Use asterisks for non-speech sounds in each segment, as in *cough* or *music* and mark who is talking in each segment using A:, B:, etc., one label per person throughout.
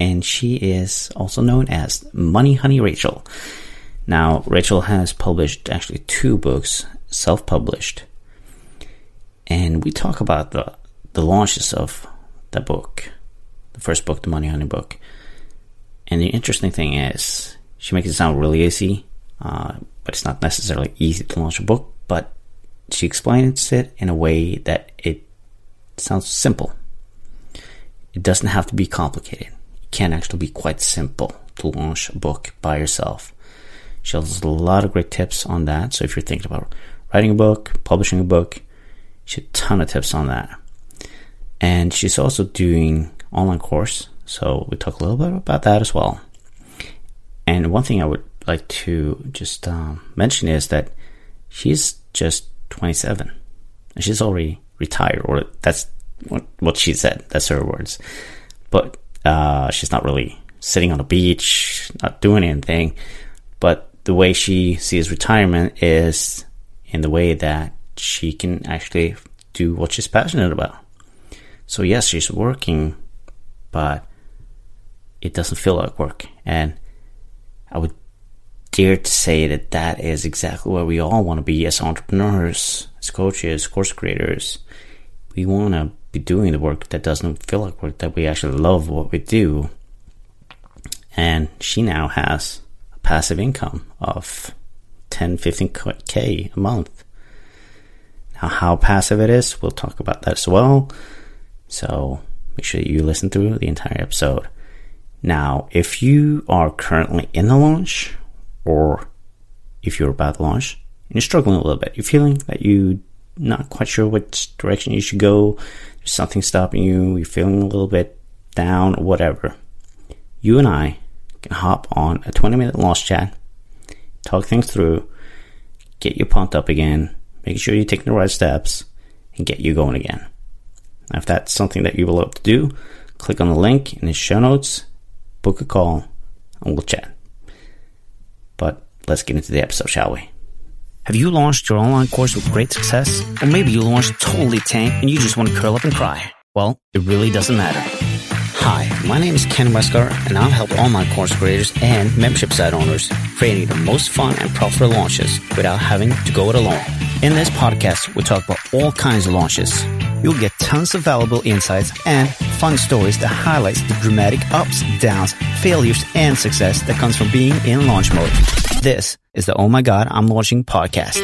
A: and she is also known as Money Honey Rachel. Now, Rachel has published actually two books, self published. And we talk about the, the launches of the book, the first book, the Money Honey book. And the interesting thing is, she makes it sound really easy, uh, but it's not necessarily easy to launch a book. But she explains it in a way that it sounds simple. It doesn't have to be complicated. Can actually be quite simple to launch a book by yourself. She has a lot of great tips on that. So if you're thinking about writing a book, publishing a book, she has a ton of tips on that. And she's also doing online course. So we talk a little bit about that as well. And one thing I would like to just um, mention is that she's just 27 and she's already retired, or that's what, what she said. That's her words. But uh, she's not really sitting on the beach, not doing anything. But the way she sees retirement is in the way that she can actually do what she's passionate about. So yes, she's working, but it doesn't feel like work. And I would dare to say that that is exactly where we all want to be as entrepreneurs, as coaches, course creators. We want to be doing the work that doesn't feel like work, that we actually love what we do. And she now has a passive income of 10, 15k a month. Now, how passive it is, we'll talk about that as well. So make sure you listen through the entire episode. Now, if you are currently in the launch, or if you're about to launch and you're struggling a little bit, you're feeling that you're not quite sure which direction you should go, there's something stopping you, you're feeling a little bit down, or whatever, you and I can hop on a 20 minute launch chat, talk things through, get you pumped up again, make sure you're taking the right steps, and get you going again. Now, if that's something that you would love to do, click on the link in the show notes, book a call, and we'll chat. But let's get into the episode, shall we? Have you launched your online course with great success? Or maybe you launched totally tank and you just want to curl up and cry? Well, it really doesn't matter. Hi, my name is Ken Westgar, and I'll help online course creators and membership site owners creating the most fun and profitable launches without having to go it alone. In this podcast, we talk about all kinds of launches. You'll get tons of valuable insights and fun stories that highlights the dramatic ups, downs, failures, and success that comes from being in launch mode. This is the Oh My God, I'm Launching podcast.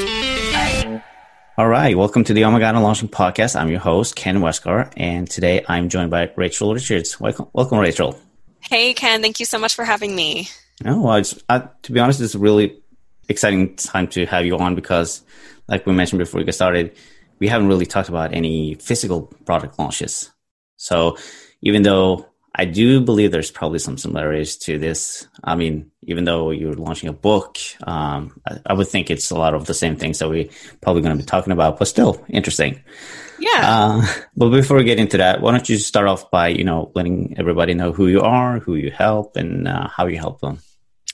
A: All right. Welcome to the Oh My God, I'm Launching podcast. I'm your host, Ken Westgar, and today I'm joined by Rachel Richards. Welcome, welcome Rachel.
B: Hey, Ken. Thank you so much for having me.
A: Oh, well, I, uh, to be honest, it's a really exciting time to have you on because, like we mentioned before we get started, we haven't really talked about any physical product launches. So even though I do believe there's probably some similarities to this. I mean, even though you're launching a book, um, I, I, would think it's a lot of the same things that we probably going to be talking about, but still interesting.
B: Yeah.
A: Uh, but before we get into that, why don't you start off by you know letting everybody know who you are, who you help, and uh, how you help them.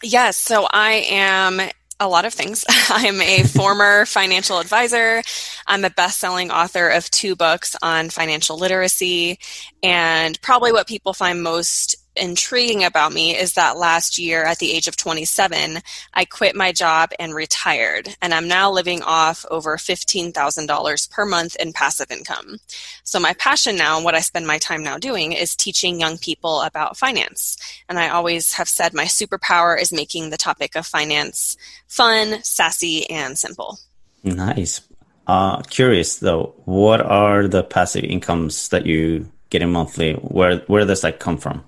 B: Yes. So I am a lot of things. *laughs* I'm a former *laughs* financial advisor. I'm a best selling author of two books on financial literacy. And probably what people find most intriguing about me is that last year at the age of 27 i quit my job and retired and i'm now living off over $15000 per month in passive income. So my passion now and what i spend my time now doing is teaching young people about finance. And i always have said my superpower is making the topic of finance fun sassy and simple.
A: Nice. Uh, curious though what are the passive incomes that you get in monthly? Where where does that come from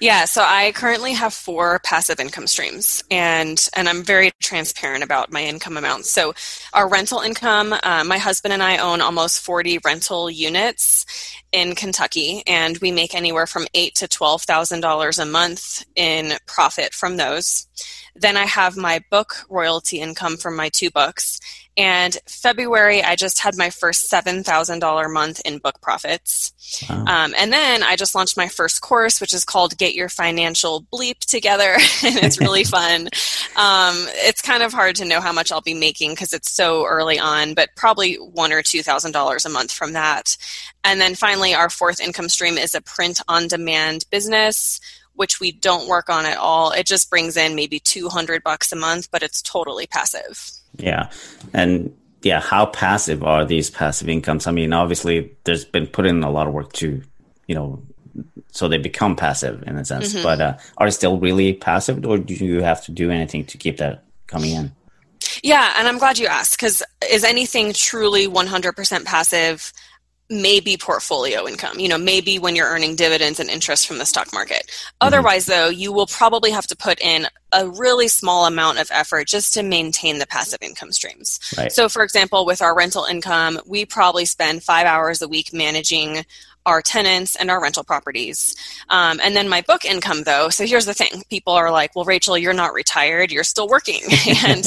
B: Yeah, so I currently have four passive income streams, and and I'm very transparent about my income amounts. So, our rental income, uh, my husband and I own almost 40 rental units in Kentucky, and we make anywhere from eight to twelve thousand dollars a month in profit from those. Then I have my book royalty income from my two books. And February, I just had my first $7,000 month in book profits. Wow. Um, and then I just launched my first course, which is called Get Your Financial Bleep Together. *laughs* and it's really *laughs* fun. Um, it's kind of hard to know how much I'll be making because it's so early on, but probably one or $2,000 a month from that. And then finally, our fourth income stream is a print on demand business which we don't work on at all. It just brings in maybe 200 bucks a month, but it's totally passive.
A: Yeah. And yeah, how passive are these passive incomes? I mean, obviously there's been put in a lot of work to, you know, so they become passive in a sense, mm-hmm. but uh, are they still really passive or do you have to do anything to keep that coming in?
B: Yeah, and I'm glad you asked because is anything truly 100% passive? Maybe portfolio income you know maybe when you're earning dividends and interest from the stock market mm-hmm. otherwise though you will probably have to put in a really small amount of effort just to maintain the passive income streams right. so for example with our rental income we probably spend five hours a week managing our tenants and our rental properties. Um, and then my book income, though. So here's the thing: people are like, "Well, Rachel, you're not retired; you're still working." *laughs* and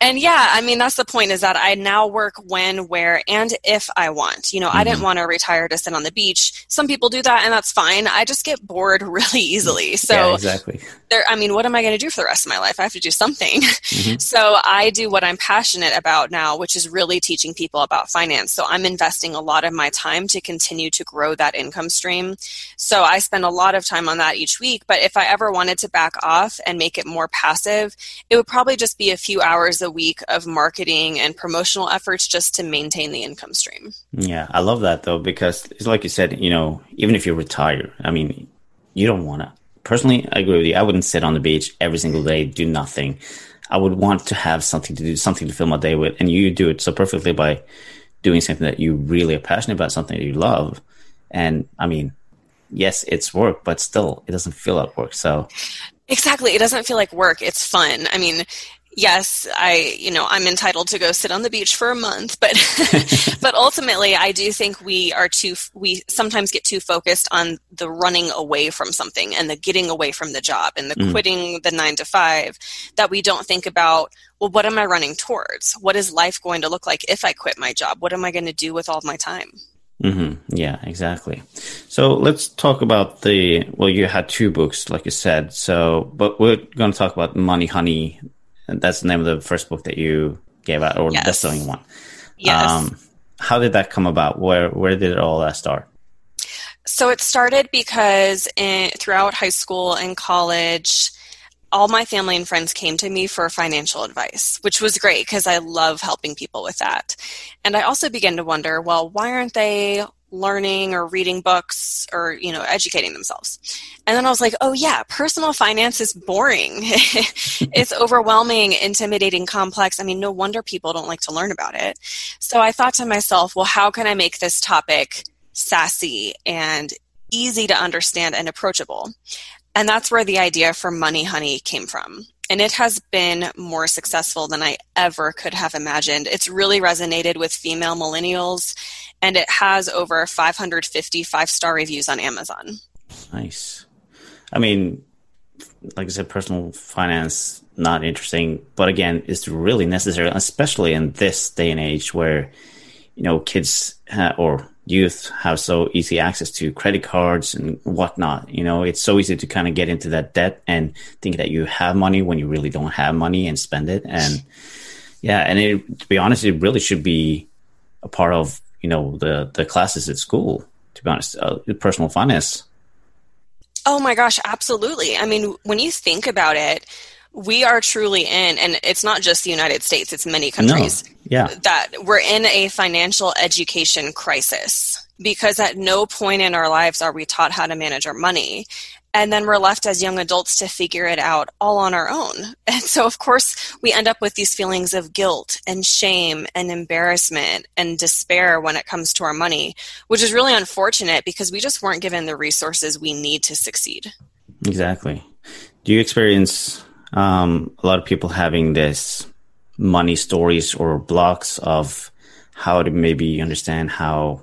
B: and yeah, I mean that's the point: is that I now work when, where, and if I want. You know, mm-hmm. I didn't mm-hmm. want to retire to sit on the beach. Some people do that, and that's fine. I just get bored *laughs* really easily. So
A: yeah, exactly.
B: There, I mean, what am I going to do for the rest of my life? I have to do something. Mm-hmm. *laughs* So I do what I'm passionate about now, which is really teaching people about finance. So I'm investing a lot of my time to continue to grow that income stream. So I spend a lot of time on that each week. But if I ever wanted to back off and make it more passive, it would probably just be a few hours a week of marketing and promotional efforts just to maintain the income stream.
A: Yeah, I love that though, because it's like you said, you know, even if you retire, I mean, you don't want to. Personally, I agree with you. I wouldn't sit on the beach every single day, do nothing. I would want to have something to do, something to fill my day with. And you do it so perfectly by doing something that you really are passionate about, something that you love. And I mean, yes, it's work, but still, it doesn't feel like work. So
B: exactly, it doesn't feel like work. It's fun. I mean, yes, I, you know, I'm entitled to go sit on the beach for a month, but, *laughs* but ultimately, I do think we are too, we sometimes get too focused on the running away from something and the getting away from the job and the mm. quitting the nine to five that we don't think about, well, what am I running towards? What is life going to look like if I quit my job? What am I going to do with all of my time?
A: Mm-hmm. Yeah, exactly. So let's talk about the. Well, you had two books, like you said. So, but we're going to talk about Money Honey. And that's the name of the first book that you gave out, or yes. the best-selling one.
B: Yes. Um,
A: how did that come about? Where Where did it all that start?
B: So it started because in, throughout high school and college, all my family and friends came to me for financial advice, which was great because I love helping people with that. And I also began to wonder, well, why aren't they learning or reading books or you know educating themselves? And then i was like oh yeah personal finance is boring. *laughs* It's *laughs* overwhelming intimidating complex. I mean no wonder people don't like to learn about it. So i thought to myself well how can i make this topic sassy and easy to understand and approachable and that's where the idea for Money Honey came from. And it has been more successful than I ever could have imagined. It's really resonated with female millennials, and it has over 550 five star reviews on Amazon.
A: Nice. I mean, like I said, personal finance, not interesting, but again, it's really necessary, especially in this day and age where, you know, kids or youth have so easy access to credit cards and whatnot. You know, it's so easy to kind of get into that debt and think that you have money when you really don't have money and spend it. And yeah, and it, to be honest, it really should be a part of you know the the classes at school. To be honest, uh, personal finance.
B: Oh my gosh, absolutely. I mean, when you think about it, we are truly in, and it's not just the United States, it's many countries.
A: No. Yeah.
B: That we're in a financial education crisis because at no point in our lives are we taught how to manage our money. and then we're left as young adults to figure it out all on our own. *laughs* And so, of course, we end up with these feelings of guilt and shame and embarrassment and despair when it comes to our money, which is really unfortunate because we just weren't given the resources we need to succeed.
A: Exactly. Do you experience um, a lot of people having this money stories or blocks of how to maybe understand how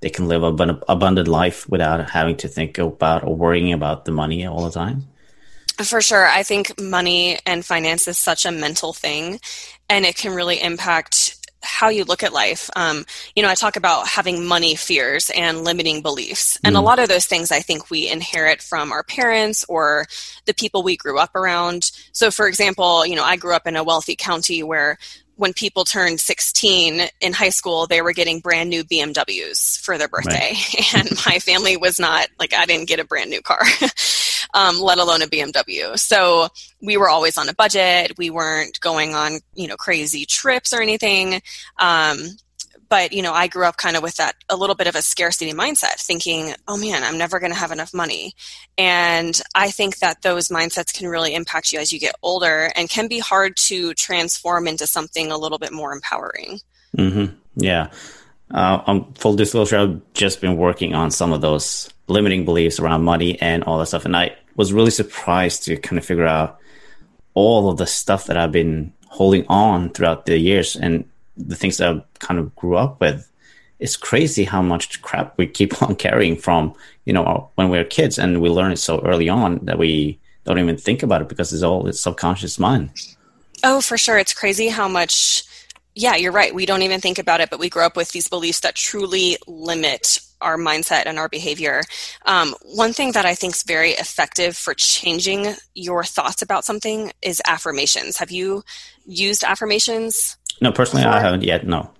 A: they can live an abundant life without having to think about or worrying about the money all the time?
B: For sure. I think money and finance is such a mental thing, and it can really impact how you look at life. Um, you know, I talk about having money fears and limiting beliefs. And mm. a lot of those things I think we inherit from our parents or the people we grew up around. So, for example, you know, I grew up in a wealthy county where when people turned 16 in high school, they were getting brand new BMWs for their birthday. Right. *laughs* and my family was not, like, I didn't get a brand new car, *laughs* um, let alone a BMW. So we were always on a budget. We weren't going on, you know, crazy trips or anything. Um, but you know i grew up kind of with that a little bit of a scarcity mindset thinking oh man i'm never going to have enough money. And i think that those mindsets can really impact you as you get older and can be hard to transform into something a little bit more empowering.
A: Mm-hmm. yeah. Uh, um, full disclosure i've just been working on some of those limiting beliefs around money and all that stuff and i was really surprised to kind of figure out all of the stuff that i've been holding on throughout the years and the things that I kind of grew up with, it's crazy how much crap we keep *laughs* on carrying from, you know, when we are kids and we learn it so early on that we don't even think about it because it's all it's subconscious mind.
B: Oh, for sure. It's crazy how much yeah, you're right. We don't even think about it, but we grow up with these beliefs that truly limit our mindset and our behavior. Um, one thing that I think is very effective for changing your thoughts about something is affirmations. Have you used affirmations?
A: No, personally, before? I haven't yet. No.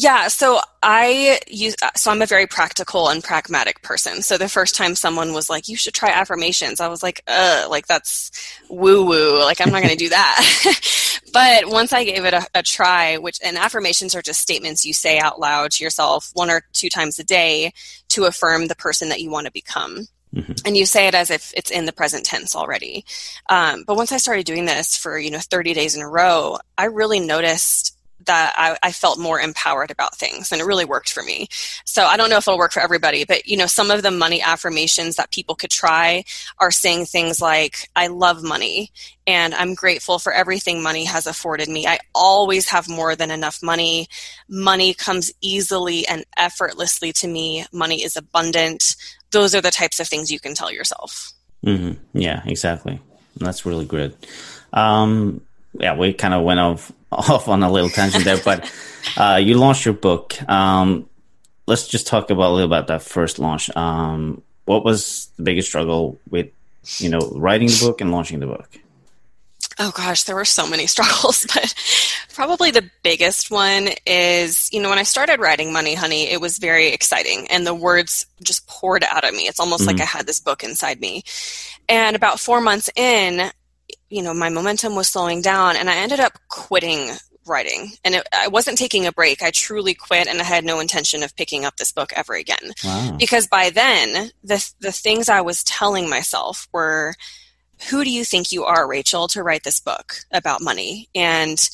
B: Yeah, so I use so I'm a very practical and pragmatic person. So the first time someone was like, "You should try affirmations," I was like, "Uh, like that's woo woo. Like I'm not going to do that." *laughs* but once I gave it a, a, try, which and affirmations are just statements you say out loud to yourself one or two times a day to affirm the person that you want to become. Mm-hmm. And you say it as if it's in the present tense already. Um, but once I started doing this for you know 30 days in a row, I really noticed that I, I, felt more empowered about things and it really worked for me. So i don't know if it'll work for everybody but you know some of the money affirmations that people could try are saying things like i love money and i'm grateful for everything money has afforded me. I always have more than enough money. Money comes easily and effortlessly to me. Money is abundant. Those are the types of things you can tell yourself.
A: Mm-hmm. yeah exactly. That's really good. Um, yeah, we kind of went off off on a little tangent there, but uh, you launched your book. Um, let's just talk about a little about that first launch. Um, what was the biggest struggle with, you know, writing the book and launching the book?
B: Oh gosh, there were so many *laughs* struggles, but probably the biggest one is, you know, when I started writing Money Honey, it was very exciting and the words just poured out of me. It's almost mm-hmm. like I had this book inside me. And about four months in, you know, my momentum was slowing down and I ended up quitting writing. And it, I wasn't taking a break. I truly quit and I had no intention of picking up this book ever again. Wow. Because by then, the, the things I was telling myself were, who do you think you are, Rachel, to write this book about money? And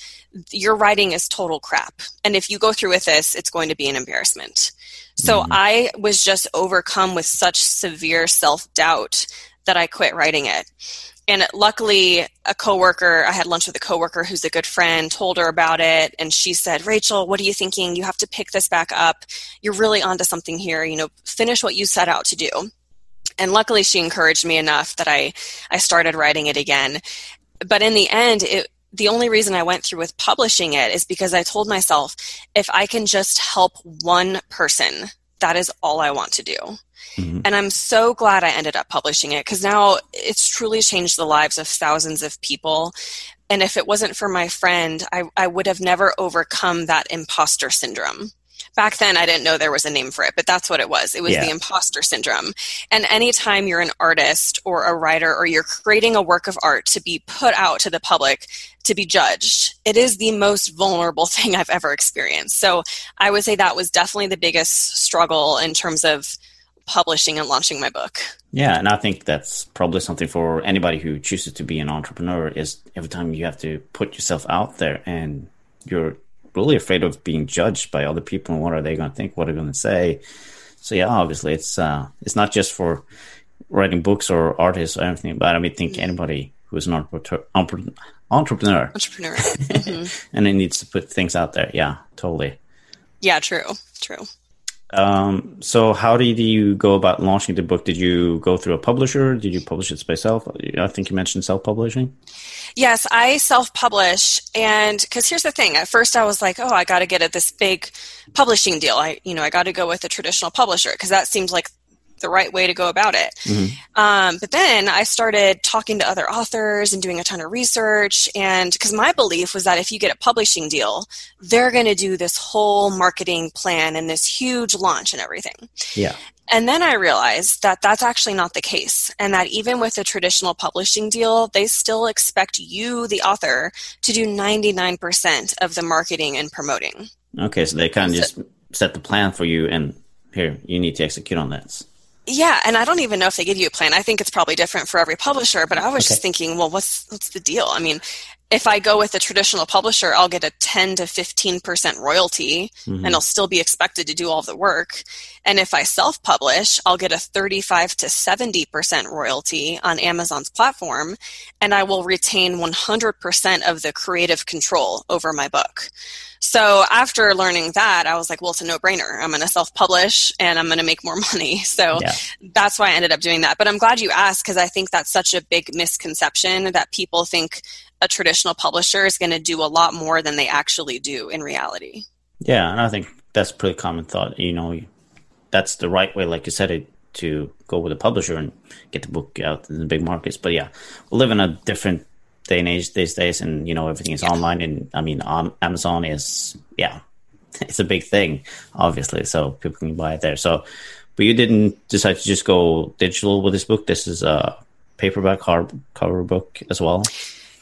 B: your writing is total crap. And if you go through with this, it's going to be an embarrassment. So mm-hmm. I was just overcome with such severe self doubt that I quit writing it. And luckily a coworker i had lunch with a coworker who's a good friend told her about it and she said rachel what are you thinking? You have to pick this back up. You're really onto something here. You know finish what you set out to do. And luckily she encouraged me enough that i i started writing it again. But in the end it the only reason I went through with publishing it is because I told myself if I can just help one person, that is all I want to do. Mm-hmm. And I'm so glad I ended up publishing it because now it's truly changed the lives of thousands of people. And if it wasn't for my friend, I, I would have never overcome that imposter syndrome. Back then, I didn't know there was a name for it, but that's what it was. It was yeah. the imposter syndrome. And anytime you're an artist or a writer or you're creating a work of art to be put out to the public, to be judged, it is the most vulnerable *laughs* thing I've ever experienced. So I would say that was definitely the biggest struggle in terms of publishing and launching my book.
A: Yeah, and I think that's probably something for anybody who chooses to be an entrepreneur is every time you have to put yourself out there and you're really afraid of being judged by other people and what are they going to think, what are they going to say. So yeah, obviously it's uh, it's not just for writing books or artists or anything, but I mean, think anybody who's an entrepreneur, entrepreneur,
B: entrepreneur, *laughs* mm-hmm.
A: and it needs to put things out there. Yeah, totally.
B: Yeah, true, true.
A: Um, so how did you go about launching the book? Did you go through a publisher? Did you publish it by yourself? I think you mentioned self-publishing.
B: Yes, I self-publish, and because here's the thing: at first, I was like, "Oh, I got to get at this big publishing deal. I, you know, I got to go with a traditional publisher because that seems like the right way to go about it. Mm-hmm. Um, but then I started talking to other authors and doing a ton of research. And because my belief was that if you get a publishing deal, they're going to do this whole marketing plan and this huge launch and everything.
A: Yeah.
B: And then I realized that that's actually not the case, and that even with a traditional publishing deal, they still expect you, the author, to do 99% of the marketing and promoting.
A: Okay, so they kind of just set the plan for you, and here, you need to execute on that.
B: Yeah, and I don't even know if they give you a plan. I think it's probably different for every publisher, but I was okay. just thinking, well, what's what's the deal? I mean, if I go with a traditional publisher, I'll get a 10 to 15% royalty mm-hmm. and I'll still be expected to do all the work. And if I self publish, I'll get a 35 to 70% royalty on Amazon's platform and I will retain 100% of the creative control over my book. So after learning that, I was like, well, it's a no brainer. I'm going to self publish and I'm going to make more *laughs* money. So yeah. that's why I ended up doing that. But I'm glad you asked because I think that's such a big misconception that people think a traditional publisher is going to do a lot more than they actually do in reality.
A: Yeah, and I think that's a pretty common thought. You know, that's the right way, like you said, it to go with a publisher and get the book out in the big markets. But yeah, we live in a different day and age these days, and you know everything is yeah. online. And I mean, Amazon is yeah, *laughs* it's a big thing, obviously. So people can buy it there. So, but you didn't decide to just go digital with this book. This is a paperback hardcover book as well.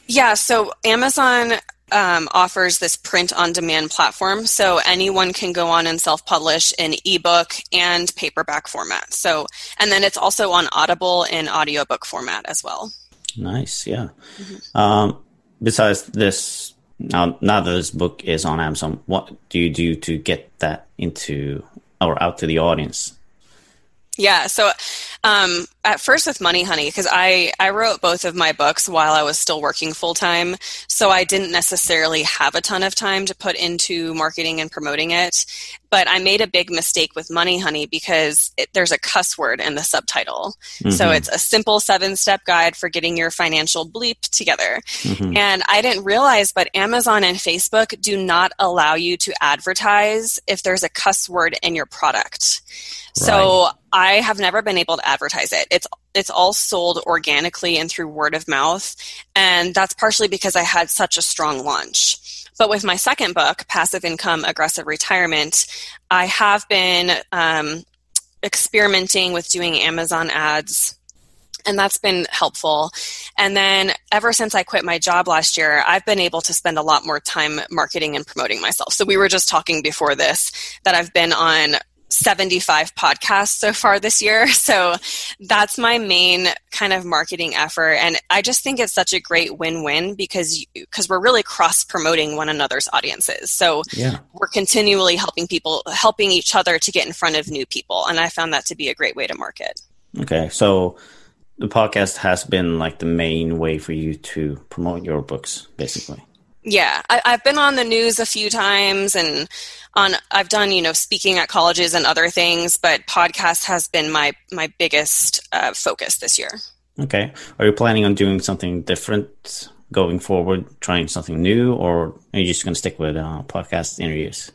B: Yeah, so Amazon um, offers this print on demand platform. So anyone can go on and self publish in ebook and paperback format. So, and then it's also on Audible in audiobook format as well.
A: Nice, yeah. Mm-hmm. Um, besides this, now, now that this book is on Amazon, what do you do to get that into or out to the audience?
B: Yeah, so um, at first with Money Honey, because I, I wrote both of my books while I was still working full time, so I didn't necessarily have a ton of time to put into marketing and promoting it. But I made a big mistake with Money Honey because it, there's a cuss word in the subtitle. Mm-hmm. So it's a simple seven step guide for getting your financial bleep together. Mm-hmm. And I didn't realize, but Amazon and Facebook do not allow you to advertise if there's a cuss word in your product. So I have never been able to advertise it. It's it's all sold organically and through word of mouth, and that's partially because I had such a strong launch. But with my second book, Passive Income Aggressive Retirement, I have been um, experimenting with doing Amazon ads and that's been helpful. And then ever since I quit my job last year, I've been able to spend a lot more time marketing and promoting myself. So we were just talking before this that I've been on 75 podcasts so far this year. *laughs* So that's my main kind of marketing effort. And I just think it's such a great win win because because we're really cross promoting one another's audiences. So yeah. we're continually helping people, helping each other to get in front of new people. And I found that to be a great way to market.
A: Okay. So the podcast has been like the main way for you to promote your books, basically.
B: Yeah, I, have been on the news a few times, and on I've done you know speaking at colleges and other things, but podcast has been my my biggest uh, focus this year.
A: Okay, are you planning on doing something different going forward, trying something new, or are you just going to stick with uh, podcast interviews?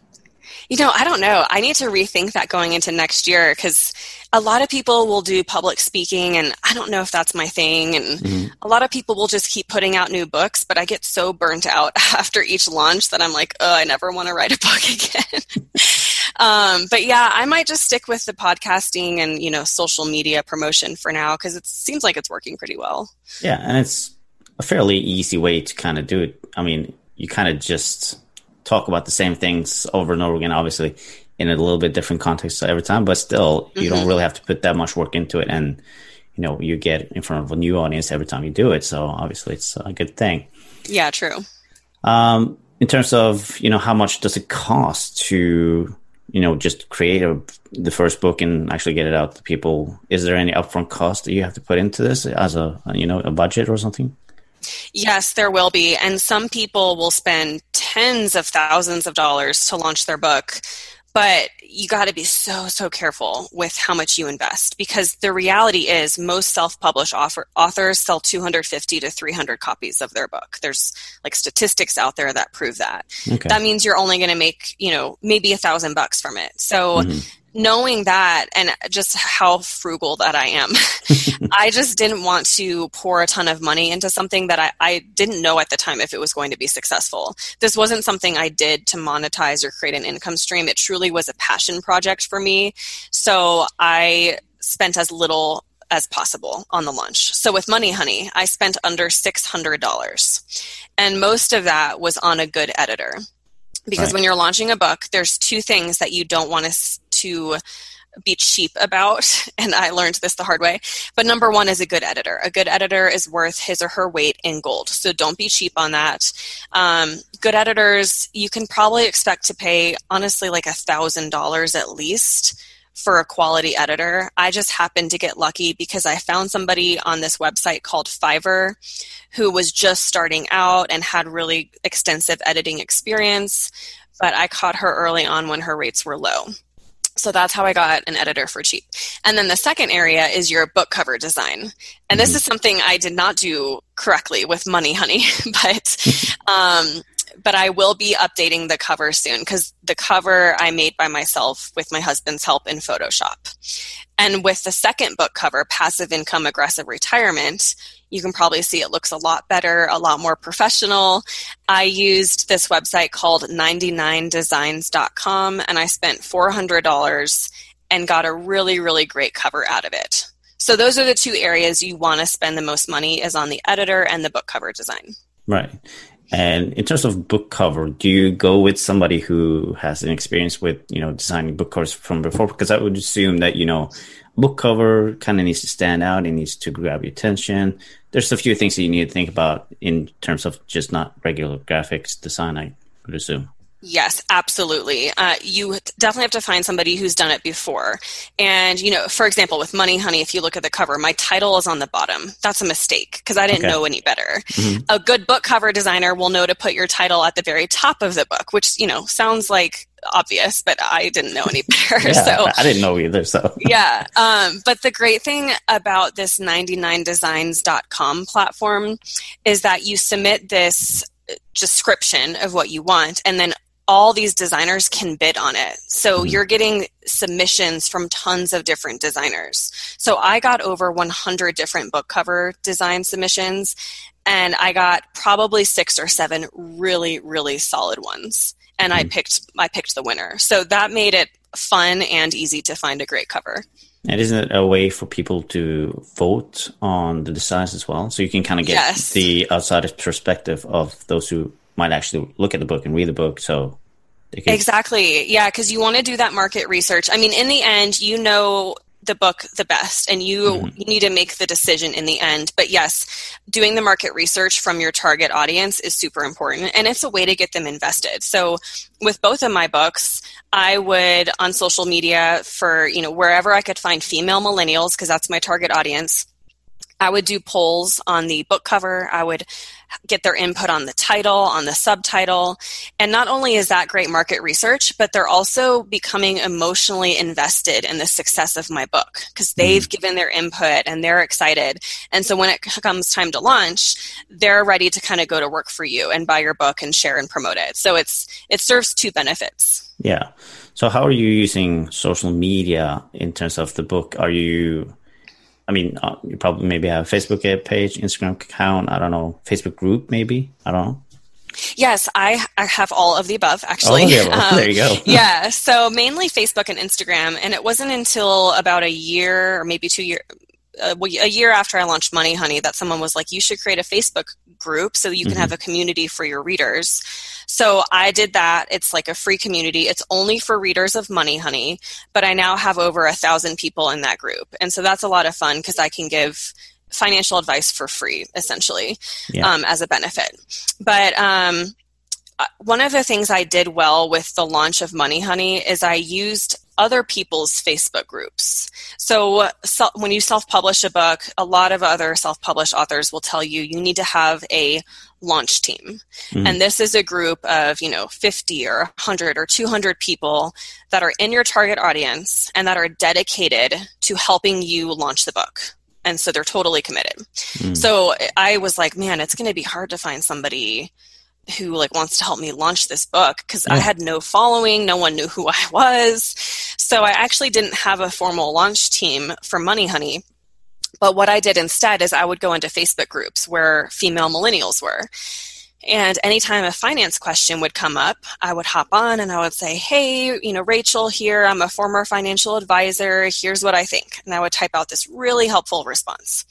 B: You know, I don't know. I need to rethink that going into next year because a lot of people will do public speaking, and I don't know if that's my thing. And mm-hmm. a lot of people will just keep putting out new books, but I get so burnt out *laughs* after each launch that I'm like, oh, I never want to write a *laughs* book again. *laughs* um, but yeah, I might just stick with the podcasting and you know social media promotion for now because it seems like it's working pretty well.
A: Yeah, and it's a fairly easy way to kind of do it. I mean, you kind of just talk about the same things over and over again. Obviously, in a little bit different context every time, but still, you mm-hmm. don't really have to put that much work into it. And, you know, you get in front of a new audience every time you do it. So obviously it's a good thing.
B: Yeah, true.
A: Um, in terms of, you know, how much does it cost to, you know, just create a, the first book and actually get it out to people? Is there any upfront cost that you have to put into this as a, you know, a budget or something?
B: Yes, there will be. And some people will spend tens of thousands of dollars to launch their book. But you got to be so, so careful with how much you invest because the reality is most self published authors sell 250 to 300 copies of their book. There's like statistics out there that prove that. Okay. That means you're only going to make, you know, maybe a thousand bucks from it. So mm-hmm knowing that and just how frugal that I am, *laughs* I just didn't want to pour a ton of money into something that I, I, didn't know at the time if it was going to be successful. This wasn't something I did to monetize or create an income stream. It truly was a passion project for me. So I spent as little as possible on the launch. So with Money Honey, I spent under $600. And most of that was on a good editor because right. when you're launching a book there's two things that you don't want to to be cheap about *laughs* and i learned this the hard way but number one is a good editor a good editor is worth his or her weight in gold so don't be cheap on that um, good editors you can probably expect to pay honestly like a thousand dollars at least for a quality editor. I just happened to get lucky because I found somebody on this website called Fiverr who was just starting out and had really extensive editing experience, but I caught her early on when her rates were low. So that's how I got an editor for cheap. And then the second area is your book cover design. And this mm-hmm. is something I did not do correctly with Money Honey, *laughs* but um, but I will be updating the cover soon because the cover I made by myself with my husband's help in Photoshop. And with the second book cover, Passive Income Aggressive Retirement, you can probably see it looks a lot better, a lot more professional. I used this website called 99designs.com and I spent $400 and got a really, really great cover out of it. So those are the two areas you want to spend the most money is on the editor and the book cover design.
A: Right. And in terms of book cover, do you go with somebody who has an experience with, you know, designing book covers from before? Because I would assume that, you know, book cover kind of needs to stand out. It needs to grab your attention. There's a few things that you need to think about in terms of just not regular graphics design, I would assume.
B: Yes, absolutely. Uh, you definitely have to find somebody who's done it before. And, you know, for example, with Money Honey, if you look at the cover, my title is on the bottom. That's a mistake because I didn't okay. know any better. Mm-hmm. A good book cover designer will know to put your title at the very top of the book, which, you know, sounds like obvious, but I didn't know any *laughs* better.
A: yeah,
B: so
A: I didn't know either. So *laughs*
B: yeah. Um, but the great thing about this 99designs.com platform is that you submit this description of what you want and then all these designers can bid on it. So mm-hmm. you're getting submissions from tons of different designers. So I got over 100 different book cover design submissions and I got probably 6 or 7 really really solid ones and mm-hmm. I picked I picked the winner. So that made it fun and easy to find a great cover.
A: And isn't it a way for people to vote on the designs as well? So you can kind of get yes. the outside perspective of those who might actually look at the book and read the book. So
B: exactly, yeah, because you want to do that market research. I mean, in the end, you know the book the best and you, mm-hmm. need to make the decision in the end but yes doing the market research from your target audience is super important and it's a way to get them invested so with both of my books i would on social media for you know wherever i could find female millennials because that's my target audience I would do polls on the book cover. I would get their input on the title, on the subtitle. And not only is that great market research, but they're also becoming emotionally invested in the success of my book because they've mm. given their input and they're excited. And so when it comes time to launch, they're ready to kind of go to work for you and buy your book and share and promote it. So it's it serves two benefits.
A: Yeah. So how are you using social media in terms of the book? Are you I mean, uh, you probably maybe have a Facebook page, Instagram account. I don't know, Facebook group, maybe. I don't know.
B: Yes, I, I have all of the above actually.
A: The above. Um, there you go. *laughs*
B: yeah, so mainly Facebook and Instagram, and it wasn't until about a year or maybe two years uh, a year after I launched Money Honey that someone was like, you should create a Facebook group so you can mm-hmm. have a community for your readers. So I did that. It's like a free community. It's only for readers of Money Honey, but I now have over a thousand people in that group. And so that's a lot of fun because I can give financial advice for free, essentially, yeah. um, as a benefit. But um, uh, one of the things I did well with the launch of Money Honey is I used other people's Facebook groups. So, so when you self publish a book, a lot of other self published authors will tell you you need to have a launch team. Mm-hmm. And this is a group of, you know, 50 or 100 or 200 people that are in your target audience and that are dedicated to helping you launch the book. And so they're totally committed. Mm-hmm. So I was like, man, it's going to be hard to find somebody who like wants to help me launch this book because yeah. I had no following, no one knew who I *laughs* was. So I actually didn't have a formal launch team for Money Honey. But what I did instead is I would go into Facebook groups where female millennials were. And anytime a finance question would come up, I would hop on and I would say, Hey, you know, Rachel here. I'm a former financial advisor. Here's what I think. And I would type out this really helpful response.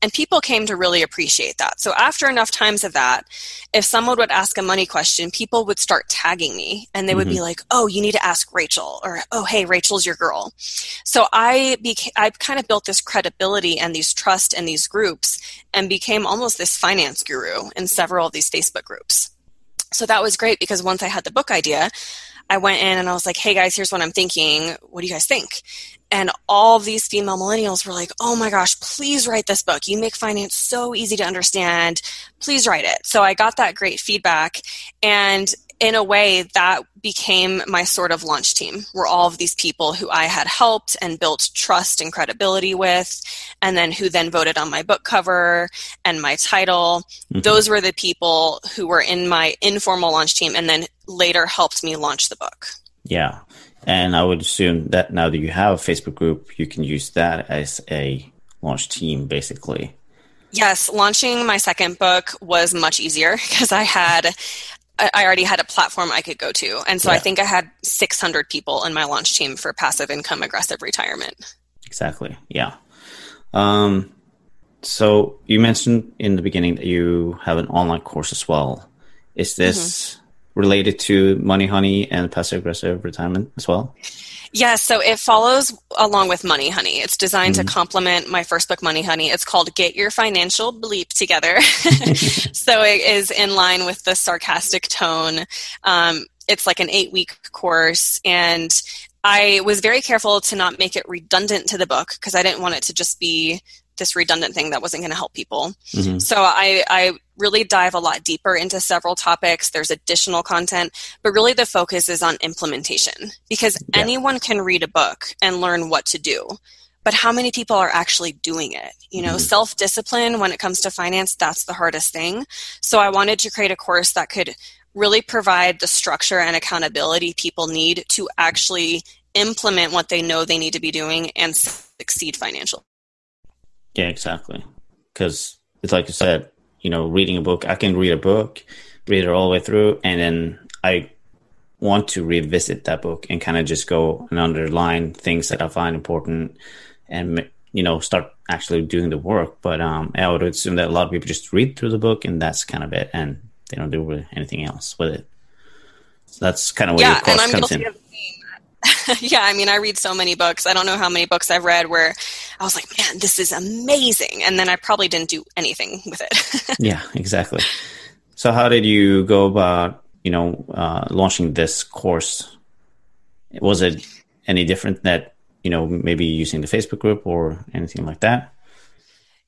B: And people came to really appreciate that. So after enough times of that, if someone would ask a money question, people would start tagging me and they would mm-hmm. be like, Oh, you need to ask Rachel or, Oh, hey, Rachel's your girl. So I became, I kind of built this credibility and these trust in these groups and became almost this finance guru in several of these Facebook groups. So that was great because once I had the book idea, I went in and I was like, hey guys, here's what I'm thinking. What do you guys think? And all these female millennials were like, oh my gosh, please write this book. You make finance so easy to understand. Please write it. So I got that great feedback. And in a way, that became my sort of launch team, were all of these people who I had helped and built trust and credibility with, and then who then voted on my book cover and my title. Mm-hmm. Those were the people who were in my informal launch team and then later helped me launch the book.
A: Yeah. And I would assume that now that you have a Facebook group, you can use that as a launch team, basically.
B: Yes, launching my second book was much easier *laughs* because I had I already had a platform I could go to. And so yeah. I think I had 600 people in my launch team for passive income aggressive retirement.
A: Exactly. Yeah. Um, so you mentioned in the beginning that you have an online course as well. Is this mm-hmm. related to Money Honey and passive aggressive retirement as well?
B: Yes, so it follows along with Money Honey. It's designed mm-hmm. to complement my first book, Money Honey. It's called Get Your Financial Bleep Together. *laughs* *laughs* so it is in line with the sarcastic tone. Um, it's like an eight week course, and I was very careful to not make it redundant to the book because I didn't want it to just be this redundant thing that wasn't going to help people. Mm-hmm. So I, I really dive a lot deeper into several topics. There's additional content, but really the focus is on implementation because yeah. anyone can read a book and learn what to do. But how many people are actually doing it? You know, mm-hmm. self discipline when it comes to finance, that's the hardest thing. So I wanted to create a course that could really provide the structure and accountability people need to actually implement what they know they need to be doing and succeed financially.
A: Yeah, exactly. Because it's like you said, you know, reading a book, I can read a book, read it all the way through, and then I want to revisit that book and kind of just go and underline things that I find important and, you know, start actually doing the work. But um, I would assume that a lot of people just read through the book and that's kind of it, and they don't do anything else with it. So that's kind of where yeah, your course comes in. *laughs*
B: yeah, I mean, I read so many books. I don't know how many books I've read where I was like, man, this is amazing. And then I probably didn't do anything with it. *laughs*
A: yeah, exactly. So, how did you go about, you know, uh, launching this course? Was it any different that, you know, maybe using the Facebook group or anything like that?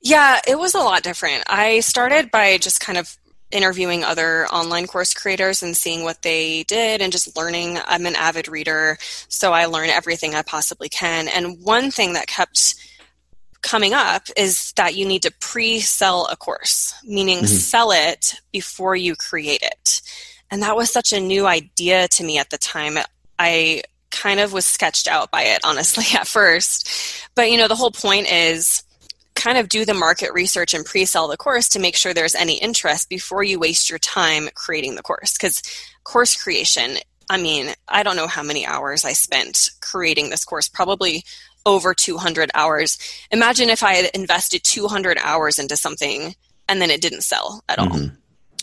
B: Yeah, it was a lot different. I started by just kind of interviewing other online course creators and seeing what they did and just learning. I'm an avid reader, so I learn everything I possibly can. And one thing that kept coming up is that you need to pre sell a course, meaning mm-hmm. sell it before you create it. And that was such a new idea to me at the time. I kind of was sketched out by it, honestly, *laughs* at first. But, you know, the whole point is kind of do the market research and pre-sell the course to make sure there's any interest before you waste your time creating the course because course creation i mean i don't know how many hours i spent creating this course probably over 200 hours. Imagine if I had invested 200 hours into something and then it didn't sell at all. Mm-hmm.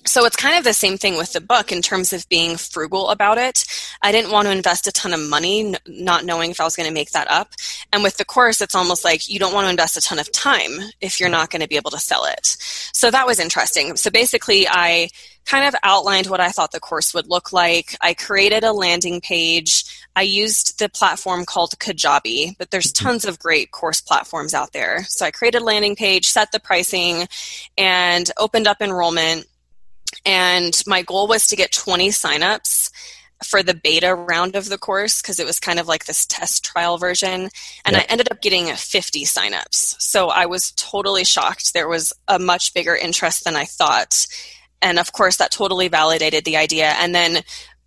B: So it's kind of the same thing with the book in terms of being frugal about it. I didn't want to invest a ton of money, not knowing if I was going to make that up. And with the course, it's almost like you don't want to invest a ton of time if you're not going to be able to sell it. So that was interesting. So basically, I kind of outlined what I thought the course would look like. I created a landing page. I used the platform called Kajabi, but there's mm-hmm. tons of great course platforms out there. So I created a landing page, set the pricing, and opened up enrollment and my goal was to get 20 signups for the beta round of the course because it was kind of like this test trial version. And yep. I ended up getting 50 signups. So I was totally shocked. There was a much bigger interest than I thought. And of course, that totally validated the idea. And then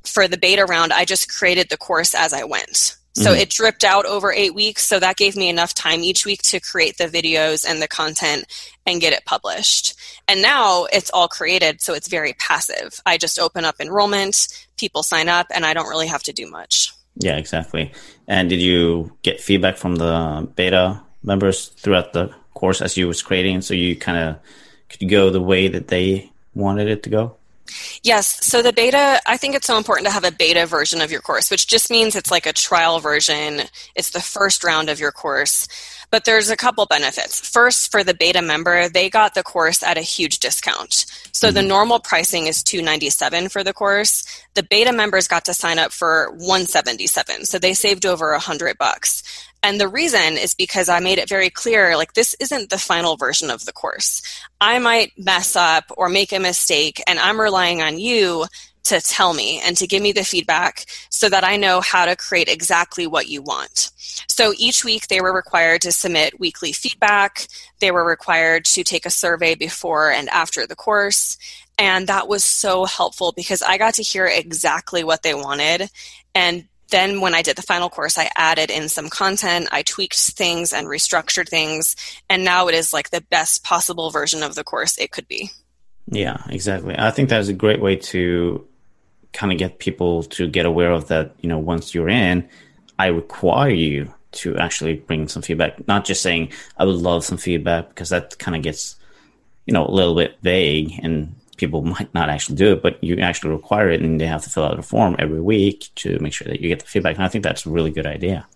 B: for the beta round, I just created the course as I went. So mm-hmm. it dripped out over eight weeks. So that gave me enough time each week to create the videos and the content and get it published. And now it's all created, so it's very passive. I just open up enrollment, people sign up, and I don't really have to do much.
A: Yeah, exactly. And did you get feedback from the beta members throughout the course as you was creating? So you kind of could go the way that they wanted it to go?
B: Yes. So the beta, I think it's so important to have a beta version of your course, which just means it's like a trial version. It's the first round of your course. But there's a couple benefits. First, for the beta member, they got the course at a huge discount. So mm-hmm. the normal pricing is 297 for the course. The beta members got to sign up for 177. So they saved over 100 bucks. And the reason is because I made it very clear like, this isn't the final version of the course. I might mess up or make a mistake, and I'm relying on you to tell me and to give me the feedback so that I know how to create exactly what you want. So each week they were required to submit weekly feedback. They were required to take a survey before and after the course. And that was so helpful because I got to hear exactly what they wanted. And then when I did the final course, I added in some content, I tweaked things and restructured things. And now it is like the best possible version of the course it could be.
A: Yeah, exactly. I think that's a great way to kind of get people to get aware of that, you know, once you're in, I require you to actually bring some feedback, not just saying, I would love some feedback, because that kind of gets, you know, a little bit vague and people might not actually do it, but you actually require it and they have to fill out a form every week to make sure that you get the feedback. And I think that's a really good idea.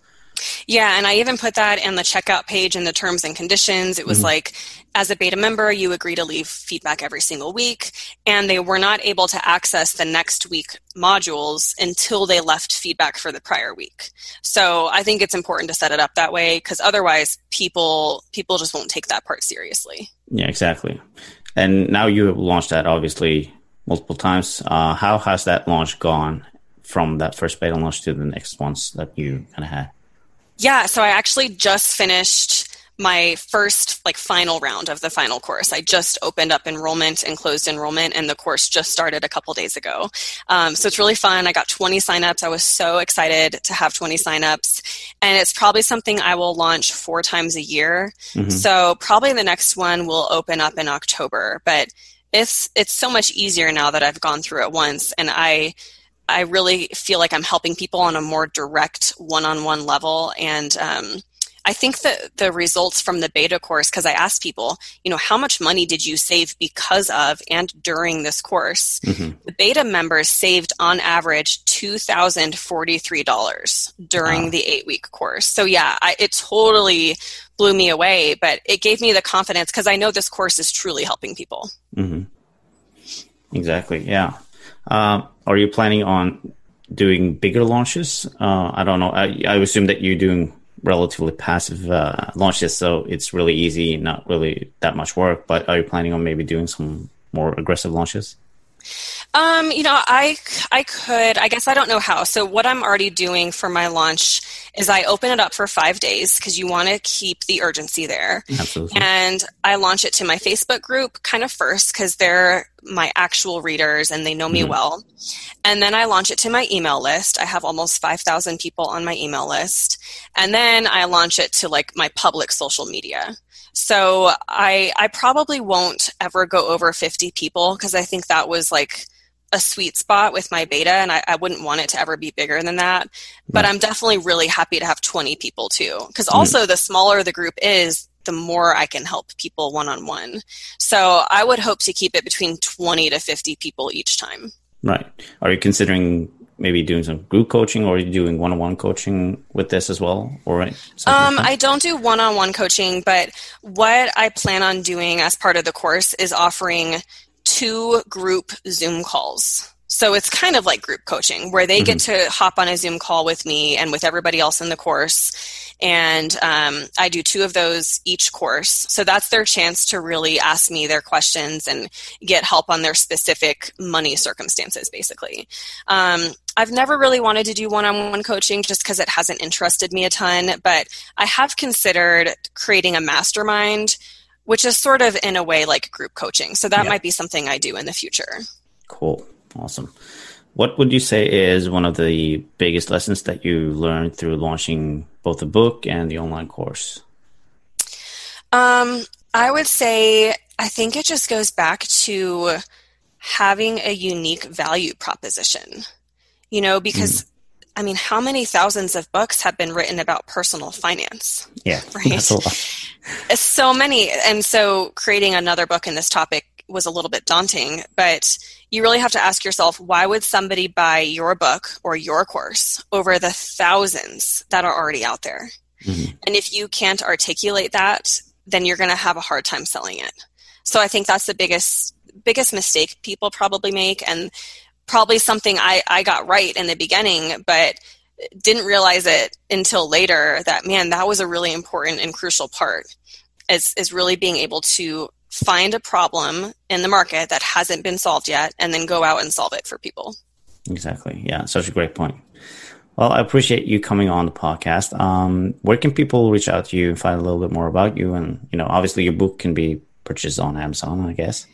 B: Yeah, and I even put that in the checkout page in the terms and conditions. It was mm-hmm. like, as a beta member, you agree to leave feedback every single week, and they were not able to access the next week modules until they left feedback for the prior week. So I think it's important to set it up that way because otherwise, people people just won't take that part seriously.
A: Yeah, exactly. And now you have launched that obviously multiple times. Uh, how has that launch gone from that first beta launch to the next ones that you kind of had?
B: Yeah, so I actually just finished my first like final round of the final course. I just opened up enrollment and closed enrollment, and the course just started a couple days ago. Um, so it's really fun. I got 20 signups. I was so excited to have 20 signups, and it's probably something I will launch four times a year. Mm-hmm. So probably the next one will open up in October, but it's it's so much easier now that I've gone through it once, and I I really feel like I'm helping people on a more direct one-on-one level, and um, I think that the results from the beta course, because I asked people, you know, how much money did you save because of and during this course? Mm-hmm. The beta members saved on average $2,043 during wow. the eight week course. So, yeah, I, it totally blew me away, but it gave me the confidence because I know this course is truly helping people.
A: Mm-hmm. Exactly. Yeah. Um, are you planning on doing bigger launches? Uh, I don't know. I, I assume that you're doing relatively passive uh, launches, so it's really easy, not really that much work. But are you planning on maybe doing some more aggressive launches?
B: Um, you know, I I could. I guess I don't know how. So what I'm already doing for my launch is I open it up for five days because you want to keep the urgency there.
A: Absolutely.
B: And I launch it to my Facebook group kind of first because they're my actual readers and they know me mm-hmm. well. And then I launch it to my email list. I have almost 5,000 people on my email list. And then I launch it to like my public social media. So I I probably won't ever go over 50 people because I think that was like a sweet spot with my beta, and I, I, wouldn't want it to ever be bigger than that. But I'm definitely really happy to have 20 people too, because mm. also the smaller the group is, the more I can help people one on one. So I would hope to keep it between 20 to 50 people each time.
A: Right. Are you considering maybe doing some group coaching or are you doing one-on-one coaching with this as well or um,
B: i don't do one-on-one coaching but what i plan on doing as part of the course is offering two group zoom calls so it's kind of like group coaching where they mm-hmm. get to hop on a zoom call with me and with everybody else in the course and um, I do two of those each course. So that's their chance to really ask me their questions and get help on their specific money circumstances, basically. Um, I've never really wanted to do one on one coaching just because it hasn't interested me a ton, but I have considered creating a mastermind, which is sort of in a way like group coaching. So that yeah. might be something I do in the future.
A: Cool. Awesome. What would you say is one of the biggest lessons that you learned through launching both the book and the online course?
B: Um, I would say I think it just goes back to having a unique value proposition. You know, because mm. I mean, how many thousands of books have been written about personal finance?
A: Yeah, *laughs*
B: right. So many, and so creating another book in this topic was a little bit daunting, but you really have to ask yourself why would somebody buy your book or your course over the thousands that are already out there? Mm-hmm. And if you can't articulate that, then you're going to have a hard time selling it. So I think that's the biggest biggest mistake people probably make and probably something I, I got right in the beginning, but didn't realize it until later that man, that was a really important and crucial part is is really being able to find a problem in the market that hasn't been solved yet and then go out and solve it for people.
A: Exactly. Yeah, such a great point. Well, I appreciate you coming on the podcast. Um, where can people reach out to you and find a little bit more about you? And, you know, obviously your book can be purchased on Amazon, I guess.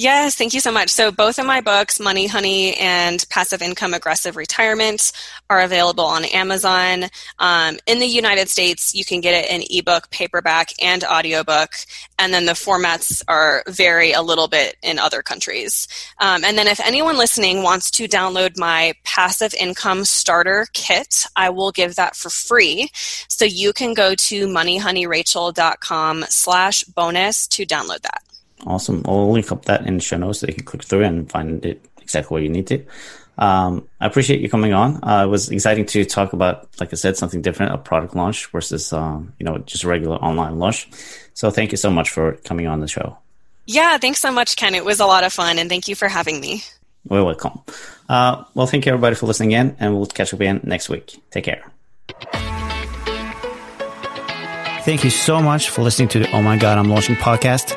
B: Yes, thank you so much. So, both of my books, Money Honey and Passive Income Aggressive Retirement, are available on Amazon. Um, in the United States, you can get it in ebook, paperback, and audiobook. And then the formats are vary a little bit in other countries. Um, and then, if anyone listening wants to download my Passive Income Starter Kit, I will give that for free. So, you can go to moneyhoneyrachel.com slash bonus to download that.
A: Awesome. I'll link up that in the show notes so you can click through and find it exactly where you need to. Um, I appreciate you coming on. Uh, it was exciting to talk about, like I said, something different, a product launch versus, um, you know, just a regular online launch. So thank you so much for coming on the show.
B: Yeah, thanks so much, Ken. It was a lot of fun, and thank you for having me.
A: You're welcome. Uh, well, thank you everybody for listening in, and we'll catch up again next week. Take care. Thank you so much for listening to the Oh My God, I'm Launching podcast.